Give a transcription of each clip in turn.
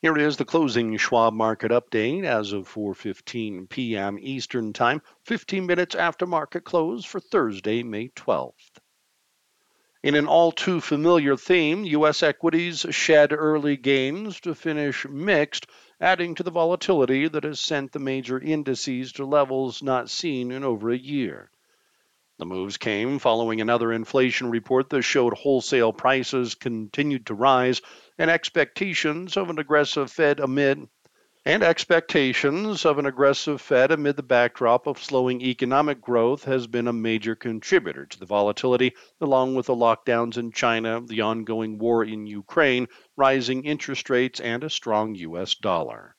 Here is the closing Schwab market update as of 4:15 p.m. Eastern Time, 15 minutes after market close for Thursday, May 12th. In an all too familiar theme, U.S. equities shed early gains to finish mixed, adding to the volatility that has sent the major indices to levels not seen in over a year. The moves came following another inflation report that showed wholesale prices continued to rise and expectations of an aggressive Fed amid and expectations of an aggressive Fed amid the backdrop of slowing economic growth has been a major contributor to the volatility, along with the lockdowns in China, the ongoing war in Ukraine, rising interest rates, and a strong U.S. dollar.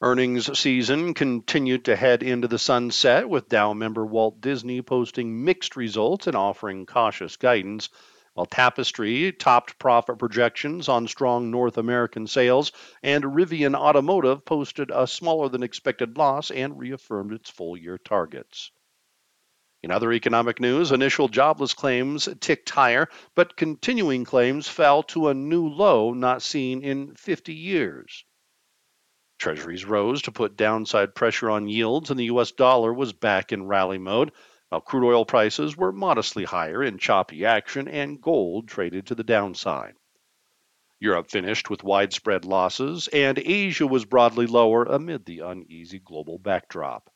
Earnings season continued to head into the sunset, with Dow member Walt Disney posting mixed results and offering cautious guidance, while Tapestry topped profit projections on strong North American sales, and Rivian Automotive posted a smaller than expected loss and reaffirmed its full year targets. In other economic news, initial jobless claims ticked higher, but continuing claims fell to a new low not seen in 50 years. Treasuries rose to put downside pressure on yields, and the U.S. dollar was back in rally mode, while crude oil prices were modestly higher in choppy action, and gold traded to the downside. Europe finished with widespread losses, and Asia was broadly lower amid the uneasy global backdrop.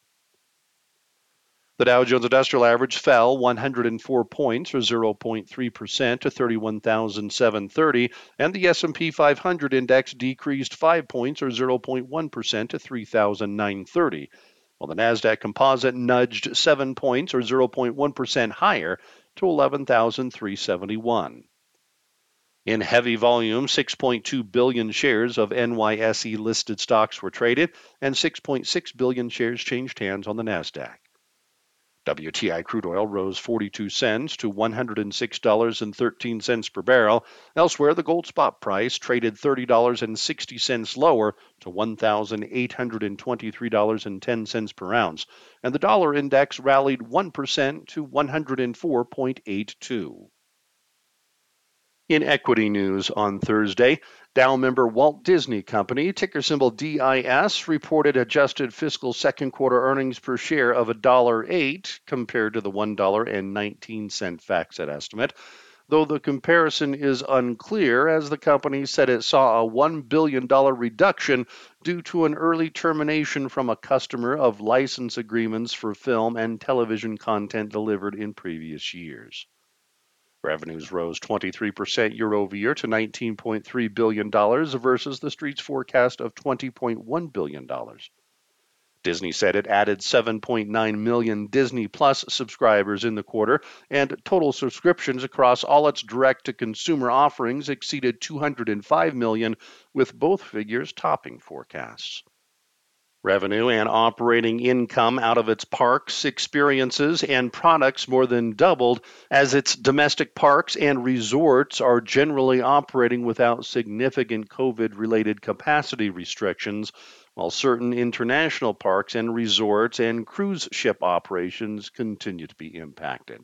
The Dow Jones Industrial Average fell 104 points or 0.3% to 31,730 and the S&P 500 index decreased 5 points or 0.1% to 3,930 while the Nasdaq Composite nudged 7 points or 0.1% higher to 11,371. In heavy volume, 6.2 billion shares of NYSE listed stocks were traded and 6.6 billion shares changed hands on the Nasdaq. WTI crude oil rose 42 cents to $106.13 per barrel. Elsewhere, the gold spot price traded $30.60 lower to $1,823.10 per ounce, and the dollar index rallied 1% to 104.82. In equity news on Thursday, Dow member Walt Disney Company, ticker symbol DIS, reported adjusted fiscal second quarter earnings per share of $1.08 compared to the $1.19 FactSet estimate, though the comparison is unclear as the company said it saw a $1 billion reduction due to an early termination from a customer of license agreements for film and television content delivered in previous years. Revenues rose 23% year over year to $19.3 billion versus the street's forecast of $20.1 billion. Disney said it added 7.9 million Disney Plus subscribers in the quarter, and total subscriptions across all its direct to consumer offerings exceeded 205 million, with both figures topping forecasts. Revenue and operating income out of its parks, experiences, and products more than doubled as its domestic parks and resorts are generally operating without significant COVID related capacity restrictions, while certain international parks and resorts and cruise ship operations continue to be impacted.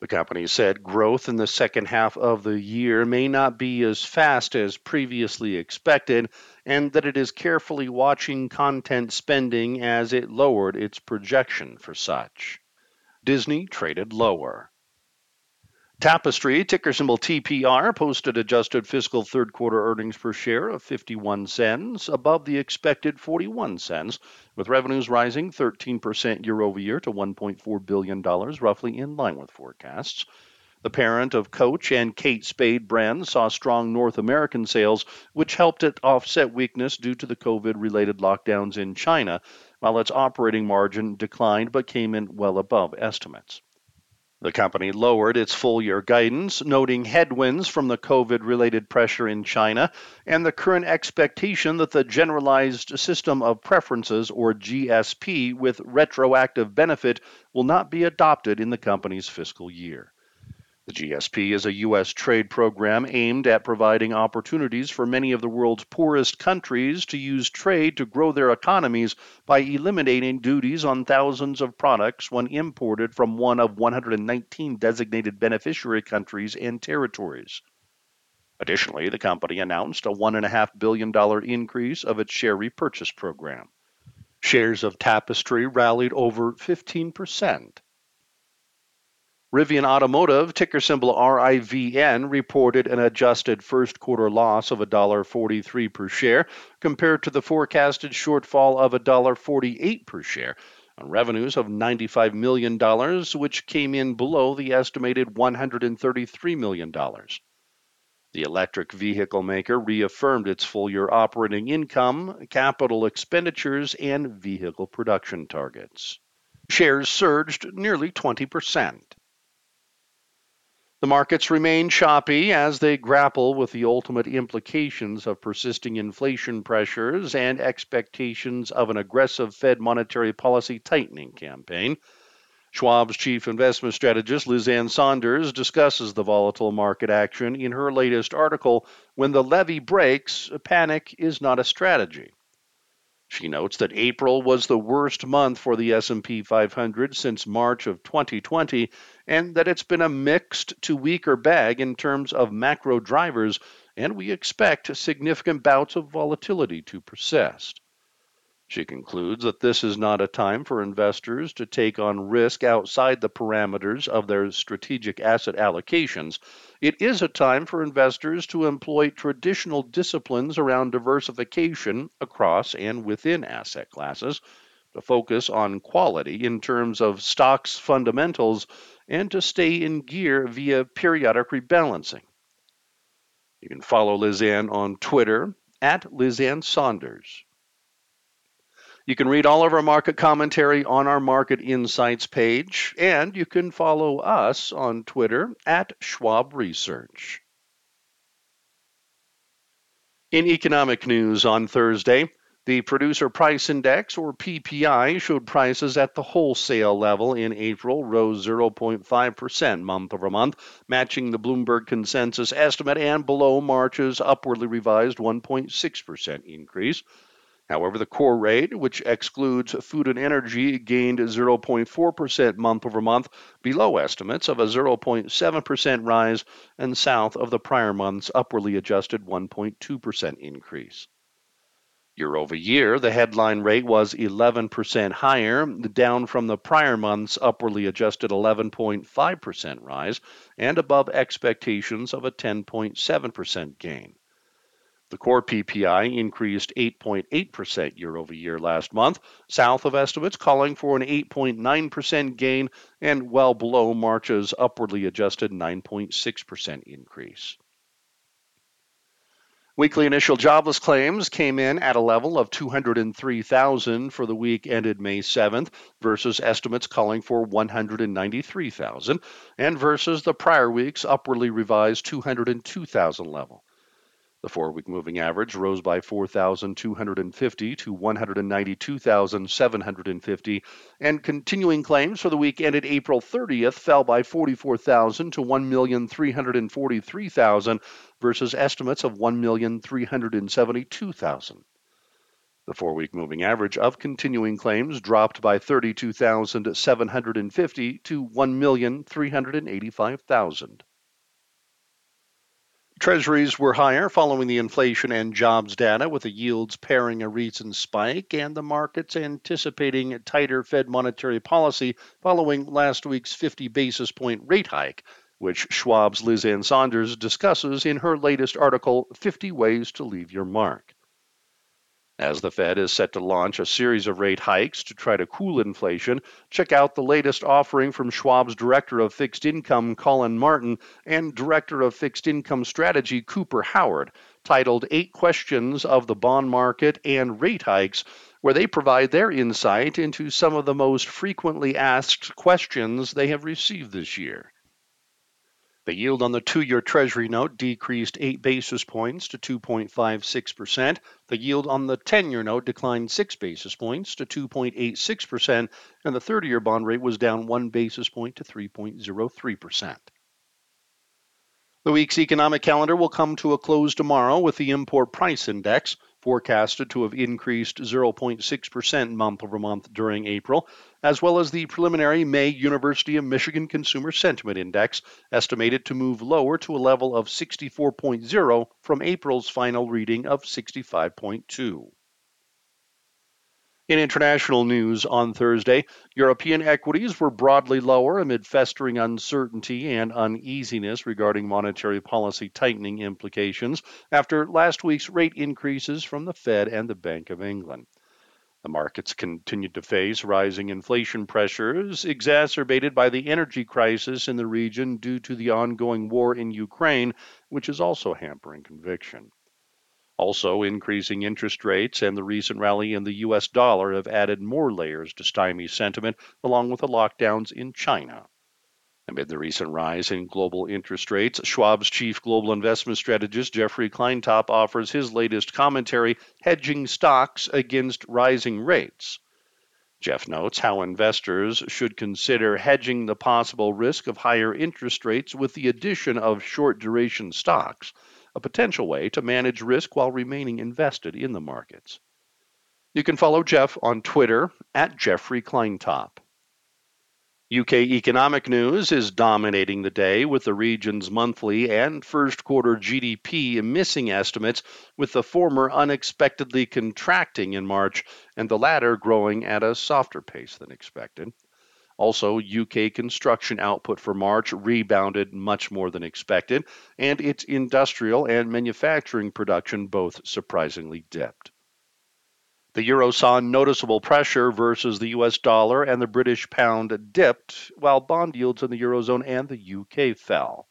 The company said growth in the second half of the year may not be as fast as previously expected, and that it is carefully watching content spending as it lowered its projection for such. Disney traded lower. Tapestry, ticker symbol TPR, posted adjusted fiscal third quarter earnings per share of 51 cents, above the expected 41 cents, with revenues rising 13% year over year to $1.4 billion, roughly in line with forecasts. The parent of Coach and Kate Spade brands saw strong North American sales, which helped it offset weakness due to the COVID related lockdowns in China, while its operating margin declined but came in well above estimates. The company lowered its full year guidance, noting headwinds from the COVID related pressure in China and the current expectation that the Generalized System of Preferences, or GSP, with retroactive benefit will not be adopted in the company's fiscal year. The GSP is a U.S. trade program aimed at providing opportunities for many of the world's poorest countries to use trade to grow their economies by eliminating duties on thousands of products when imported from one of 119 designated beneficiary countries and territories. Additionally, the company announced a $1.5 billion increase of its share repurchase program. Shares of Tapestry rallied over 15%. Rivian Automotive, ticker symbol RIVN, reported an adjusted first quarter loss of $1.43 per share compared to the forecasted shortfall of $1.48 per share on revenues of $95 million, which came in below the estimated $133 million. The electric vehicle maker reaffirmed its full year operating income, capital expenditures, and vehicle production targets. Shares surged nearly 20%. The markets remain choppy as they grapple with the ultimate implications of persisting inflation pressures and expectations of an aggressive Fed monetary policy tightening campaign. Schwab's chief investment strategist, Liz Sonders, discusses the volatile market action in her latest article, When the Levee Breaks, Panic is Not a Strategy. She notes that April was the worst month for the S&P 500 since March of 2020 and that it's been a mixed to weaker bag in terms of macro drivers and we expect significant bouts of volatility to persist. She concludes that this is not a time for investors to take on risk outside the parameters of their strategic asset allocations. It is a time for investors to employ traditional disciplines around diversification across and within asset classes, to focus on quality in terms of stocks fundamentals, and to stay in gear via periodic rebalancing. You can follow Liz Ann on Twitter at Liz Ann Sonders. You can read all of our market commentary on our Market Insights page, and you can follow us on Twitter at Schwab Research. In economic news on Thursday, the Producer Price Index, or PPI, showed prices at the wholesale level in April rose 0.5% month over month, matching the Bloomberg consensus estimate and below March's upwardly revised 1.6% increase. However, the core rate, which excludes food and energy, gained 0.4% month over month, below estimates of a 0.7% rise and south of the prior month's upwardly adjusted 1.2% increase. Year over year, the headline rate was 11% higher, down from the prior month's upwardly adjusted 11.5% rise and above expectations of a 10.7% gain. The core PPI increased 8.8% year over year last month, south of estimates calling for an 8.9% gain and well below March's upwardly adjusted 9.6% increase. Weekly initial jobless claims came in at a level of 203,000 for the week ended May 7th versus estimates calling for 193,000 and versus the prior week's upwardly revised 202,000 level. The four week moving average rose by 4,250 to 192,750, and continuing claims for the week ended April 30th fell by 44,000 to 1,343,000 versus estimates of 1,372,000. The four week moving average of continuing claims dropped by 32,750 to 1,385,000. Treasuries were higher following the inflation and jobs data, with the yields paring a recent spike and the markets anticipating tighter Fed monetary policy following last week's 50 basis point rate hike, which Schwab's Liz Ann Sonders discusses in her latest article, 50 Ways to Leave Your Mark. As the Fed is set to launch a series of rate hikes to try to cool inflation, check out the latest offering from Schwab's Director of Fixed Income, Colin Martin, and Director of Fixed Income Strategy, Cooper Howard, titled Eight Questions of the Bond Market and Rate Hikes, where they provide their insight into some of the most frequently asked questions they have received this year. The yield on the two year Treasury note decreased 8 basis points to 2.56%. The yield on the 10 year note declined 6 basis points to 2.86%, and the 30 year bond rate was down 1 basis point to 3.03%. The week's economic calendar will come to a close tomorrow with the import price index forecasted to have increased 0.6% month over month during April, as well as the preliminary May University of Michigan Consumer Sentiment Index, estimated to move lower to a level of 64.0 from April's final reading of 65.2. In international news on Thursday, European equities were broadly lower amid festering uncertainty and uneasiness regarding monetary policy tightening implications after last week's rate increases from the Fed and the Bank of England. The markets continued to face rising inflation pressures, exacerbated by the energy crisis in the region due to the ongoing war in Ukraine, which is also hampering conviction. Also, increasing interest rates and the recent rally in the U.S. dollar have added more layers to stymie sentiment, along with the lockdowns in China. Amid the recent rise in global interest rates, Schwab's chief global investment strategist Jeffrey Kleintop offers his latest commentary hedging stocks against rising rates. Jeff notes how investors should consider hedging the possible risk of higher interest rates with the addition of short duration stocks a potential way to manage risk while remaining invested in the markets. You can follow Jeff on Twitter at Jeffrey Kleintop. UK economic news is dominating the day with the region's monthly and first quarter GDP missing estimates, with the former unexpectedly contracting in March and the latter growing at a softer pace than expected. Also, UK construction output for March rebounded much more than expected, and its industrial and manufacturing production both surprisingly dipped. The euro saw noticeable pressure versus the US dollar, and the British pound dipped, while bond yields in the eurozone and the UK fell.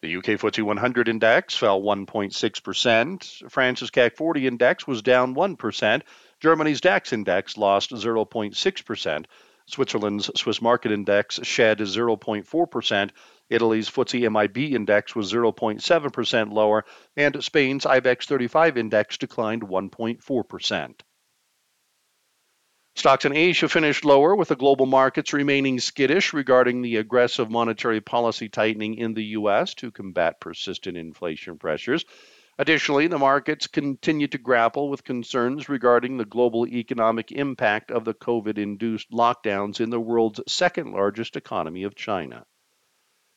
The UK FTSE 100 index fell 1.6%. France's CAC 40 index was down 1%. Germany's DAX index lost 0.6%, Switzerland's Swiss Market Index shed 0.4%. Italy's FTSE MIB index was 0.7% lower, and Spain's IBEX 35 index declined 1.4%. Stocks in Asia finished lower, with the global markets remaining skittish regarding the aggressive monetary policy tightening in the U.S. to combat persistent inflation pressures. Additionally, the markets continue to grapple with concerns regarding the global economic impact of the COVID induced lockdowns in the world's second largest economy of China.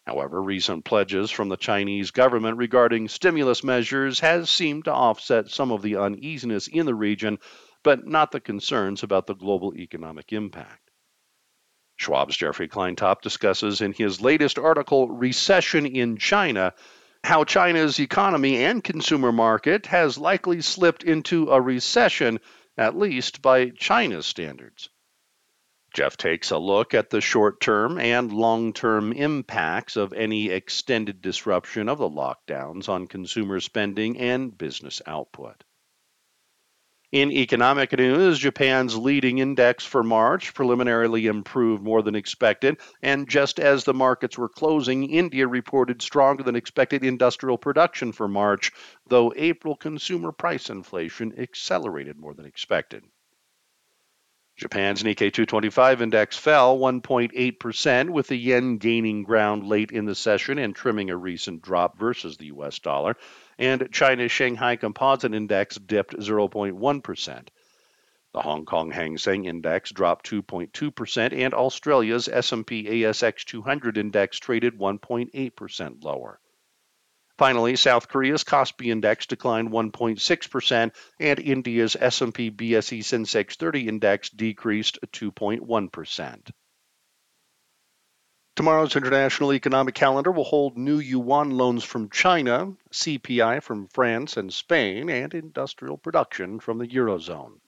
However, recent pledges from the Chinese government regarding stimulus measures has seemed to offset some of the uneasiness in the region, but not the concerns about the global economic impact. Schwab's Jeffrey Kleintop discusses in his latest article, Recession in China, how China's economy and consumer market has likely slipped into a recession, at least by China's standards. Jeff takes a look at the short term and long term impacts of any extended disruption of the lockdowns on consumer spending and business output. In economic news, Japan's leading index for March preliminarily improved more than expected, and just as the markets were closing, India reported stronger than expected industrial production for March, though April consumer price inflation accelerated more than expected. Japan's Nikkei 225 index fell 1.8%, with the yen gaining ground late in the session and trimming a recent drop versus the US dollar and China's Shanghai Composite Index dipped 0.1%. The Hong Kong Hang Seng Index dropped 2.2% and Australia's S&P ASX 200 Index traded 1.8% lower. Finally, South Korea's Kospi Index declined 1.6% and India's S&P BSE Sensex 30 Index decreased 2.1%. Tomorrow's international economic calendar will hold new yuan loans from China, CPI from France and Spain, and industrial production from the Eurozone.